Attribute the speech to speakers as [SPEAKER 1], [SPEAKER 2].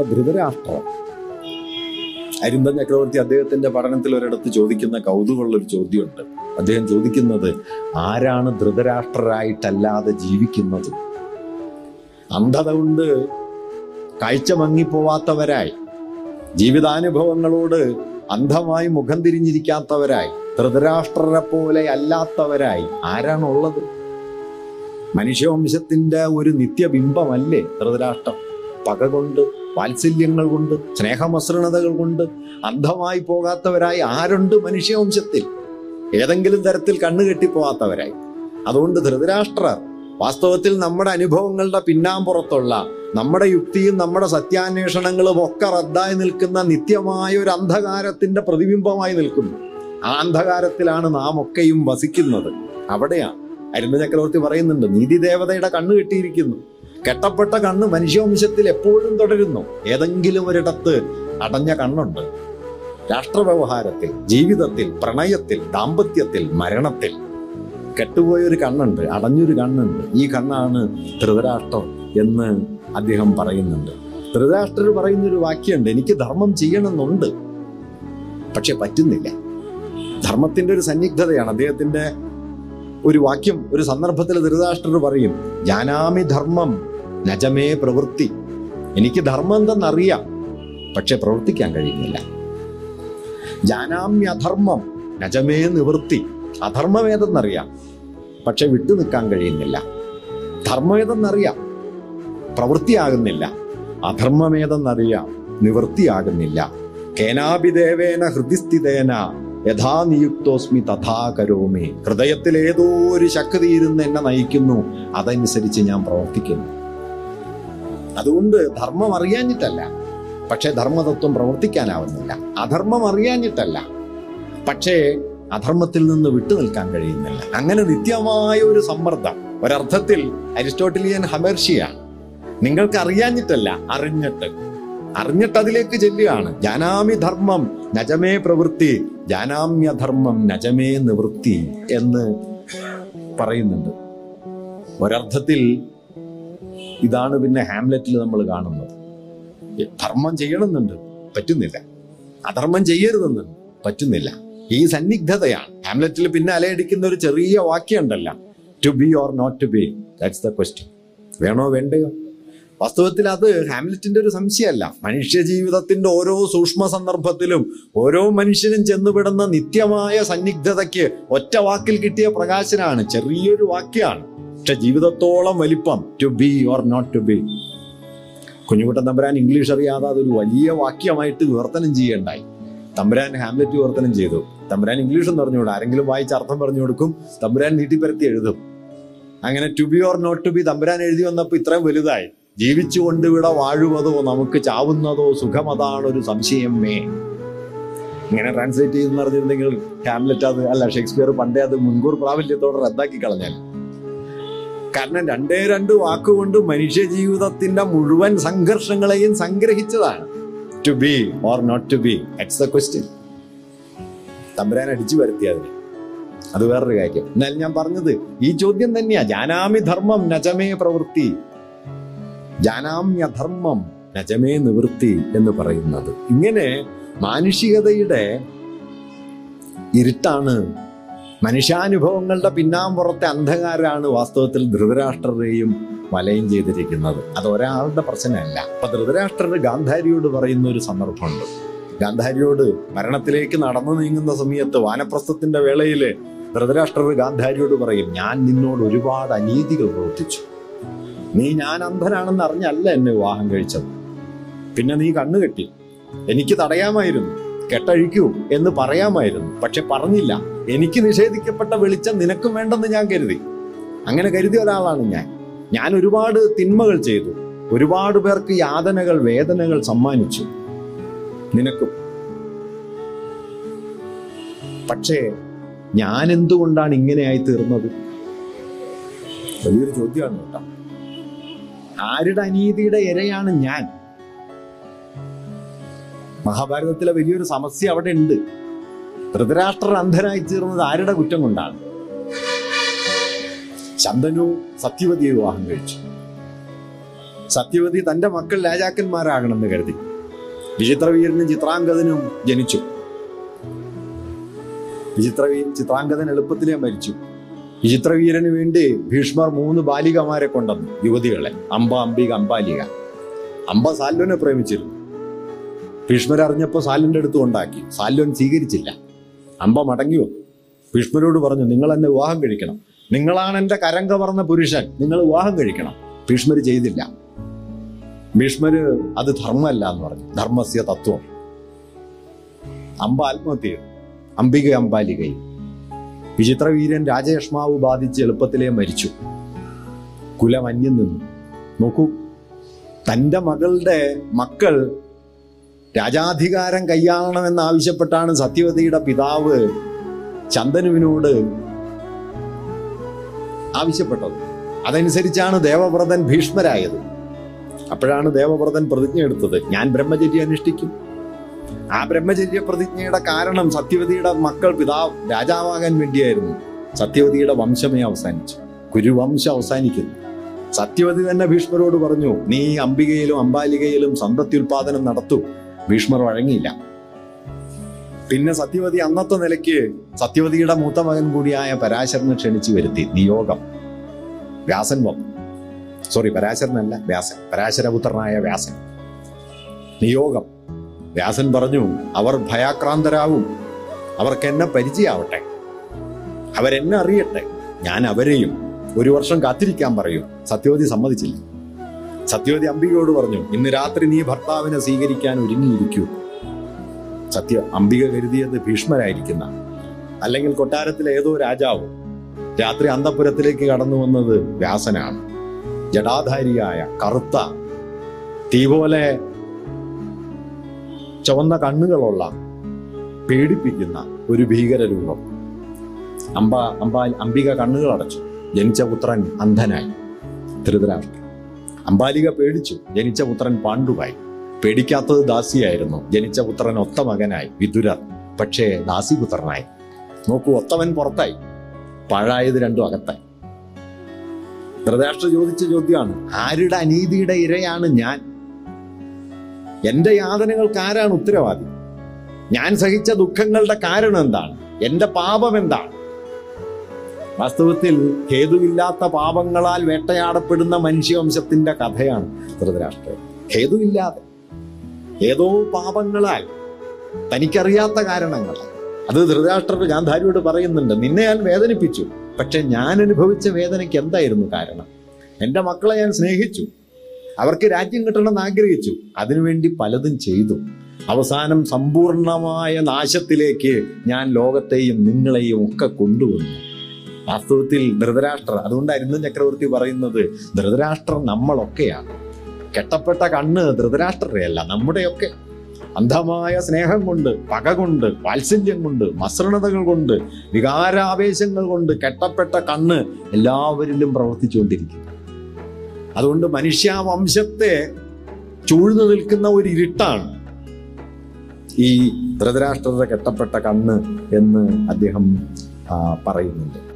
[SPEAKER 1] ധൃതരാഷ്ട്രം അരിന്തൻ ചക്രവർത്തി അദ്ദേഹത്തിന്റെ പഠനത്തിൽ ഒരിടത്ത് ചോദിക്കുന്ന കൗതുകമുള്ള ഒരു ചോദ്യമുണ്ട്. അദ്ദേഹം ചോദിക്കുന്നത് ആരാണ് ധൃതരാഷ്ട്രരായിട്ടല്ലാതെ ജീവിക്കുന്നത്? അന്ധത കൊണ്ട് കാഴ്ച മങ്ങിപ്പോവാത്തവരായി ജീവിതാനുഭവങ്ങളോട് അന്ധമായി മുഖം തിരിഞ്ഞിരിക്കാത്തവരായി ധൃതരാഷ്ട്രരെ പോലെ അല്ലാത്തവരായി ആരാണുള്ളത്? മനുഷ്യവംശത്തിന്റെ ഒരു നിത്യബിംബമല്ലേ ധൃതരാഷ്ട്രം? പക കൊണ്ട് വാത്സല്യങ്ങൾ കൊണ്ട് സ്നേഹമസൃണതകൾ കൊണ്ട് അന്ധമായി പോകാത്തവരായി ആരുണ്ട് മനുഷ്യവംശത്തിൽ? ഏതെങ്കിലും തരത്തിൽ കണ്ണുകെട്ടിപ്പോകാത്തവരായി അതുകൊണ്ട് ധൃതരാഷ്ട്രർ വാസ്തവത്തിൽ നമ്മുടെ അനുഭവങ്ങളുടെ പിന്നാമ്പുറത്തുള്ള നമ്മുടെ യുക്തിയും നമ്മുടെ സത്യാന്വേഷണങ്ങളും ഒക്കെ റദ്ദായി നിൽക്കുന്ന നിത്യമായ ഒരു അന്ധകാരത്തിന്റെ പ്രതിബിംബമായി നിൽക്കുന്നു. ആ അന്ധകാരത്തിലാണ് നാം ഒക്കെയും വസിക്കുന്നത്. അവിടെയാണ്. അരുണ ചക്രവർത്തി പറയുന്നുണ്ട് നീതി ദേവതയുടെ കണ്ണു കെട്ടിയിരിക്കുന്നു. കെട്ടപ്പെട്ട കണ്ണ് മനുഷ്യവംശത്തിൽ എപ്പോഴും തുടരുന്നു. ഏതെങ്കിലും ഒരിടത്ത് അടഞ്ഞ കണ്ണുണ്ട്. രാഷ്ട്രവ്യവഹാരത്തിൽ ജീവിതത്തിൽ പ്രണയത്തിൽ ദാമ്പത്യത്തിൽ മരണത്തിൽ. കെട്ടുപോയൊരു കണ്ണുണ്ട് അടഞ്ഞൊരു കണ്ണുണ്ട്. ഈ കണ്ണാണ് ധൃതരാഷ്ട്രം എന്ന് അദ്ദേഹം പറയുന്നുണ്ട്. ധൃതരാഷ്ട്രർ പറയുന്നൊരു വാക്യമുണ്ട് എനിക്ക് ധർമ്മം ചെയ്യണമെന്നുണ്ട്. പക്ഷെ പറ്റുന്നില്ല. ധർമ്മത്തിന്റെ ഒരു സന്നിഗ്ധതയാണ്. അദ്ദേഹത്തിന്റെ ഒരു വാക്യം ഒരു സന്ദർഭത്തിൽ ധൃതരാഷ്ട്രർ പറയും ജാനാമി ധർമ്മം നജമേ പ്രവൃത്തി. എനിക്ക് ധർമ്മം എന്തെന്നറിയാം പക്ഷെ പ്രവർത്തിക്കാൻ കഴിയുന്നില്ല. ജാനാമ്യധർമ്മം നജമേ നിവൃത്തി. അധർമ്മം ഏതെന്നറിയാം പക്ഷെ വിട്ടു നിൽക്കാൻ കഴിയുന്നില്ല. ധർമ്മം ഏതെന്നറിയാം പ്രവൃത്തിയാകുന്നില്ല. അധർമ്മമേതെന്നറിയാം നിവൃത്തിയാകുന്നില്ല. കേനാഭിദേവേന ഹൃദിസ്ഥിതേന യഥാ നിയുക്തോസ്മി തഥാ കരോമി. ഹൃദയത്തിൽ ഏതോ ഒരു ശക്തി ഇരുന്ന് എന്നെ നയിക്കുന്നു അതനുസരിച്ച് ഞാൻ പ്രവർത്തിക്കുന്നു. അതുകൊണ്ട് ധർമ്മം അറിയാഞ്ഞിട്ടല്ല. പക്ഷേ ധർമ്മതത്വം പ്രവർത്തിക്കാനാവുന്നില്ല. അധർമ്മം അറിയാഞ്ഞിട്ടല്ല. പക്ഷേ അധർമ്മത്തിൽ നിന്ന് വിട്ടു നിൽക്കാൻ കഴിയുന്നില്ല. അങ്ങനെ നിത്യമായ ഒരു സമ്മർദ്ദം ഒരർത്ഥത്തിൽ അരിസ്റ്റോട്ടിലിയൻ ഹമേർഷിയാണ് നിങ്ങൾക്ക് അറിയാഞ്ഞിട്ടല്ല അറിഞ്ഞിട്ട്. അറിഞ്ഞിട്ട് അതിലേക്ക് ചെല്ലുകയാണ്. ജാനാമി ധർമ്മം നജമേ പ്രവൃത്തി ജാനാമ്യധർമ്മം നജമേ നിവൃത്തി എന്ന് പറയുന്നുണ്ട്. ഒരർത്ഥത്തിൽ ഇതാണ് പിന്നെ ഹാംലെറ്റിൽ നമ്മൾ കാണുന്നത്. ധർമ്മം ചെയ്യണമെന്നുണ്ട്. പറ്റുന്നില്ല. അധർമ്മം ചെയ്യരുതെന്നുണ്ട് പറ്റുന്നില്ല. ഈ സന്നിഗ്ധതയാണ്. ഹാംലെറ്റിൽ പിന്നെ അലയടിക്കുന്ന ഒരു ചെറിയ വാക്യം ഉണ്ടല്ലോ to be or not to be that's the question വേണോ വേണ്ടയോ? വാസ്തവത്തിൽ അത് ഹാംലെറ്റിന്റെ ഒരു സംശയമല്ല. മനുഷ്യ ജീവിതത്തിന്റെ ഓരോ സൂക്ഷ്മ സന്ദർഭത്തിലും ഓരോ മനുഷ്യനും ചെന്നുപെടുന്ന നിത്യമായ സന്നിഗ്ധതയ്ക്ക് ഒറ്റ വാക്കിൽ കിട്ടിയ പ്രകാശനാണ്. ചെറിയൊരു വാക്യമാണ് പക്ഷെ ജീവിതത്തോളം വലിപ്പം. To be or not to be Kunjukuttan Thampuran English അറിയാതെ അതൊരു വലിയ വാക്യമായിട്ട് വിവർത്തനം ചെയ്യണ്ടായി. തമ്പുരാൻ ഹാംലെറ്റ് വിവർത്തനം ചെയ്തു. തമ്പുരാൻ ഇംഗ്ലീഷ് എന്ന് പറഞ്ഞുകൂടാ ആരെങ്കിലും വായിച്ച് അർത്ഥം പറഞ്ഞു കൊടുക്കും തമ്പുരാൻ നീട്ടിപ്പരത്തി എഴുതും. അങ്ങനെ to be or not to be Thampuran എഴുതി വന്നപ്പോൾ ഇത്രയും വലുതായി. ജീവിച്ചുകൊണ്ട് ഇവിടെ വാഴുവതോ നമുക്ക് ചാവുന്നതോ സുഖമതാണൊരു സംശയം മേ ഇങ്ങനെ ട്രാൻസ്ലേറ്റ് ചെയ്തെന്ന് പറഞ്ഞിരുന്നെങ്കിൽ ഹാംലെറ്റ് അത് അല്ല ഷേക്സ്പിയർ പണ്ടേ അത് മുൻകൂർ പ്രാബല്യത്തോടെ റദ്ദാക്കി കളഞ്ഞാൽ. കാരണം രണ്ടേ രണ്ട് വാക്കുകൊണ്ട് മനുഷ്യ ജീവിതത്തിന്റെ മുഴുവൻ സംഘർഷങ്ങളെയും സംഗ്രഹിച്ചതാണ്. To be or not to be that's a question Thampuran അടിച്ചു വരുത്തി അതിന്. അത് വേറൊരു കാര്യം. എന്നാൽ ഞാൻ പറഞ്ഞത് ഈ ചോദ്യം തന്നെയാ. ജാനാമി ധർമ്മം നജമേ പ്രവൃത്തി. ജാനാമ്യധർമ്മം നജമേ നിവൃത്തി എന്ന് പറയുന്നത്. ഇങ്ങനെ മാനുഷികതയുടെ ഇരുട്ടാണ് മനുഷ്യാനുഭവങ്ങളുടെ പിന്നാമ്പുറത്തെ അന്ധകാരാണ് വാസ്തവത്തിൽ ധൃതരാഷ്ട്രരെയും വലയം ചെയ്തിരിക്കുന്നത്. അത് ഒരാളുടെ പ്രശ്നമല്ല. അപ്പൊ ധൃതരാഷ്ട്രർ ഗാന്ധാരിയോട് പറയുന്ന ഒരു സന്ദർഭമുണ്ട്. ഗാന്ധാരിയോട് മരണത്തിലേക്ക് നടന്നു നീങ്ങുന്ന സമയത്ത് വാനപ്രസ്ഥത്തിന്റെ വേളയിൽ ധൃതരാഷ്ട്രർ ഗാന്ധാരിയോട് പറയും ഞാൻ നിന്നോട് ഒരുപാട് അനീതികൾ പ്രവർത്തിച്ചു. നീ ഞാൻ അന്ധനാണെന്ന് അറിഞ്ഞല്ല എന്നെ വിവാഹം കഴിച്ചത്. പിന്നെ നീ കണ്ണുകെട്ടി. എനിക്ക് തടയാമായിരുന്നു. കെട്ടഴിക്കൂ എന്ന് പറയാമായിരുന്നു. പക്ഷെ പറഞ്ഞില്ല. എനിക്ക് നിഷേധിക്കപ്പെട്ട വെളിച്ചം നിനക്കും വേണ്ടെന്ന് ഞാൻ കരുതി. അങ്ങനെ കരുതിയ ഒരാളാണ് ഞാൻ. ഞാൻ ഒരുപാട് തിന്മകൾ ചെയ്തു. ഒരുപാട് പേർക്ക് യാതനകൾ വേദനകൾ സമ്മാനിച്ചു. നിനക്കും. പക്ഷേ ഞാൻ എന്തുകൊണ്ടാണ് ഇങ്ങനെയായി തീർന്നത്? വലിയൊരു ചോദ്യമാണ് കേട്ടോ. ആരുടെ അനീതിയുടെ ഇരയാണ് ഞാൻ? മഹാഭാരതത്തിലെ വലിയൊരു സമസ്യ അവിടെ ഉണ്ട് ധൃതരാഷ്ട്രർ അന്ധനായി തീർന്നത് ആരുടെ കുറ്റം കൊണ്ടാണ്? ശന്തനു സത്യവതിയെ വിവാഹം കഴിച്ചു. സത്യവതി തന്റെ മക്കൾ രാജാക്കന്മാരാകണമെന്ന് കരുതി. വിചിത്രവീരനും ചിത്രാംഗതനും ജനിച്ചു. വിചിത്രവീരൻ ചിത്രാംഗതൻ എളുപ്പത്തിലേ മരിച്ചു. വിചിത്രവീരന് വേണ്ടി ഭീഷ്മർ മൂന്ന് ബാലികമാരെ കൊണ്ടുവന്നു. യുവതികളെ അമ്പ അംബിക അമ്പാലിക. അമ്പ സാൽവനെ പ്രേമിച്ചിരുന്നു. ഭീഷ്മർ അറിഞ്ഞപ്പോൾ സാല്വന്റെ അടുത്ത് കൊണ്ടാക്കി. സാല്യൻ സ്വീകരിച്ചില്ല. അമ്പ മടങ്ങി വന്നു. ഭീഷ്മരോട് പറഞ്ഞു നിങ്ങൾ എന്നെ വിവാഹം കഴിക്കണം. നിങ്ങളാണ് എന്റെ കരം കവർന്ന പുരുഷൻ. നിങ്ങൾ വിവാഹം കഴിക്കണം. ഭീഷ്മർ ചെയ്തില്ല. ഭീഷ്മര് അത് ധർമ്മമല്ല എന്ന് പറഞ്ഞു. ധർമ്മസ്യ തത്വം. അമ്പ ആത്മഹത്യ ചെയ്തു. അംബിക അമ്പാലികയും വിചിത്രവീരൻ രാജയഷ്മാവ് ബാധിച്ച് എളുപ്പത്തിലേ മരിച്ചു. കുലം അന്യം നിന്നു. നോക്കൂ തന്റെ മകളുടെ മക്കൾ രാജാധികാരം കൈയാളണമെന്ന് ആവശ്യപ്പെട്ടാണ് സത്യവതിയുടെ പിതാവ് ചന്ദനുവിനോട് ആവശ്യപ്പെട്ടത്. അതനുസരിച്ചാണ് ദേവവ്രതൻ ഭീഷ്മരായത്. അപ്പോഴാണ് ദേവവ്രതൻ പ്രതിജ്ഞ എടുത്തത്. ഞാൻ ബ്രഹ്മചര്യ അനുഷ്ഠിക്കും. ആ ബ്രഹ്മചര്യ പ്രതിജ്ഞയുടെ കാരണം സത്യവതിയുടെ മക്കൾ പിതാവ് രാജാവാകാൻ വേണ്ടിയായിരുന്നു. സത്യവതിയുടെ വംശമേ അവസാനിച്ചു. കുരുവംശം അവസാനിക്കുന്നു. സത്യവതി തന്നെ ഭീഷ്മരോട് പറഞ്ഞു നീ അംബികയിലും അംബാലികയിലും സന്തത്യുൽപാദനം നടത്തൂ. ഭീഷ്മർ വഴങ്ങിയില്ല. പിന്നെ സത്യവതി അന്നത്തെ നിലയ്ക്ക് സത്യവതിയുടെ മൂത്ത മകൻ കൂടിയായ പരാശരനെ ക്ഷണിച്ചു വരുത്തി. നിയോഗം. വ്യാസൻ വന്നു സോറി പരാശരനല്ല വ്യാസൻ. പരാശരപുത്രനായ വ്യാസൻ. നിയോഗം. വ്യാസൻ പറഞ്ഞു അവർ ഭയാക്രാന്തരാവും. അവർക്ക് എന്നെ പരിചയമാവട്ടെ അവരെന്നെ അറിയട്ടെ. ഞാൻ അവരെയും ഒരു വർഷം കാത്തിരിക്കാൻ പറയും. സത്യവതി സമ്മതിച്ചില്ല. സത്യവതി അംബികയോട് പറഞ്ഞു ഇന്ന് രാത്രി നീ ഭർത്താവിനെ സ്വീകരിക്കാൻ ഒരുങ്ങിയിരിക്കൂ. സത്യ അംബിക കരുതിയത് ഭീഷ്മരായിരിക്കുന്ന അല്ലെങ്കിൽ കൊട്ടാരത്തിലെ ഏതോ രാജാവ് രാത്രി അന്തപുരത്തിലേക്ക് കടന്നു വന്നത് വ്യാസനാണ്. ജടാധാരിയായ കറുത്ത തീ പോലെ ചുവന്ന കണ്ണുകളുള്ള പേടിപ്പിക്കുന്ന ഒരു ഭീകരരൂപം. അംബ അംബ അംബിക കണ്ണുകൾ അടച്ചു ജനിച്ച പുത്രൻ അന്ധനായി. ധൃതരാഷ്ട്രം അമ്പാലിക പേടിച്ചു. ജനിച്ച പുത്രൻ പാണ്ഡുവായി. പേടിക്കാത്തത് ദാസിയായിരുന്നു. ജനിച്ച പുത്രൻ ഒത്ത മകനായി വിതുരർ പക്ഷേ ദാസിപുത്രനായി നോക്കൂ ഒത്തവൻ പുറത്തായി. പാഴായത് രണ്ടും അകത്തായി. ധൃതാഷ്ട്ര ചോദിച്ച ചോദ്യമാണ് ആരുടെ അനീതിയുടെ ഇരയാണ് ഞാൻ? എന്റെ യാതനകൾക്ക് ആരാണ് ഉത്തരവാദി? ഞാൻ സഹിച്ച ദുഃഖങ്ങളുടെ കാരണം എന്താണ്? എന്റെ പാപം എന്താണ്? വാസ്തവത്തിൽ ഹേതുവില്ലാത്ത പാപങ്ങളാൽ വേട്ടയാടപ്പെടുന്ന മനുഷ്യവംശത്തിന്റെ കഥയാണ് ധൃതരാഷ്ട്രം ഹേതുവില്ലാതെ. ഏതോ പാപങ്ങളാൽ. തനിക്കറിയാത്ത കാരണങ്ങൾ. അത് ധൃതരാഷ്ട്രർ ഗാന്ധാരിയോട് പറയുന്നുണ്ട്. നിന്നെ ഞാൻ വേദനിപ്പിച്ചു. പക്ഷെ ഞാൻ അനുഭവിച്ച വേദനയ്ക്ക് എന്തായിരുന്നു കാരണം? എന്റെ മക്കളെ ഞാൻ സ്നേഹിച്ചു. അവർക്ക് രാജ്യം കിട്ടണമെന്ന് ആഗ്രഹിച്ചു. അതിനുവേണ്ടി പലതും ചെയ്തു. അവസാനം സമ്പൂർണമായ നാശത്തിലേക്ക് ഞാൻ ലോകത്തെയും നിങ്ങളെയും ഒക്കെ കൊണ്ടുവന്നു. വാസ്തവത്തിൽ ധൃതരാഷ്ട്രർ അതുകൊണ്ടായിരുന്നു ചക്രവർത്തി പറയുന്നത് ധൃതരാഷ്ട്രർ നമ്മളൊക്കെയാണ്. കെട്ടപ്പെട്ട കണ്ണ് ധൃതരാഷ്ട്രരെയല്ല നമ്മുടെയൊക്കെ. അന്ധമായ സ്നേഹം കൊണ്ട് പക കൊണ്ട് വാത്സല്യം കൊണ്ട് മസൃണതകൾ കൊണ്ട് വികാരാവേശങ്ങൾ കൊണ്ട് കെട്ടപ്പെട്ട കണ്ണ് എല്ലാവരിലും പ്രവർത്തിച്ചുകൊണ്ടിരിക്കുന്നു. അതുകൊണ്ട് മനുഷ്യവംശത്തെ ചൂഴ്ന്നു നിൽക്കുന്ന ഒരു ഇരുട്ടാണ് ഈ ധൃതരാഷ്ട്രത കെട്ടപ്പെട്ട കണ്ണ് എന്ന് അദ്ദേഹം പറയുന്നുണ്ട്.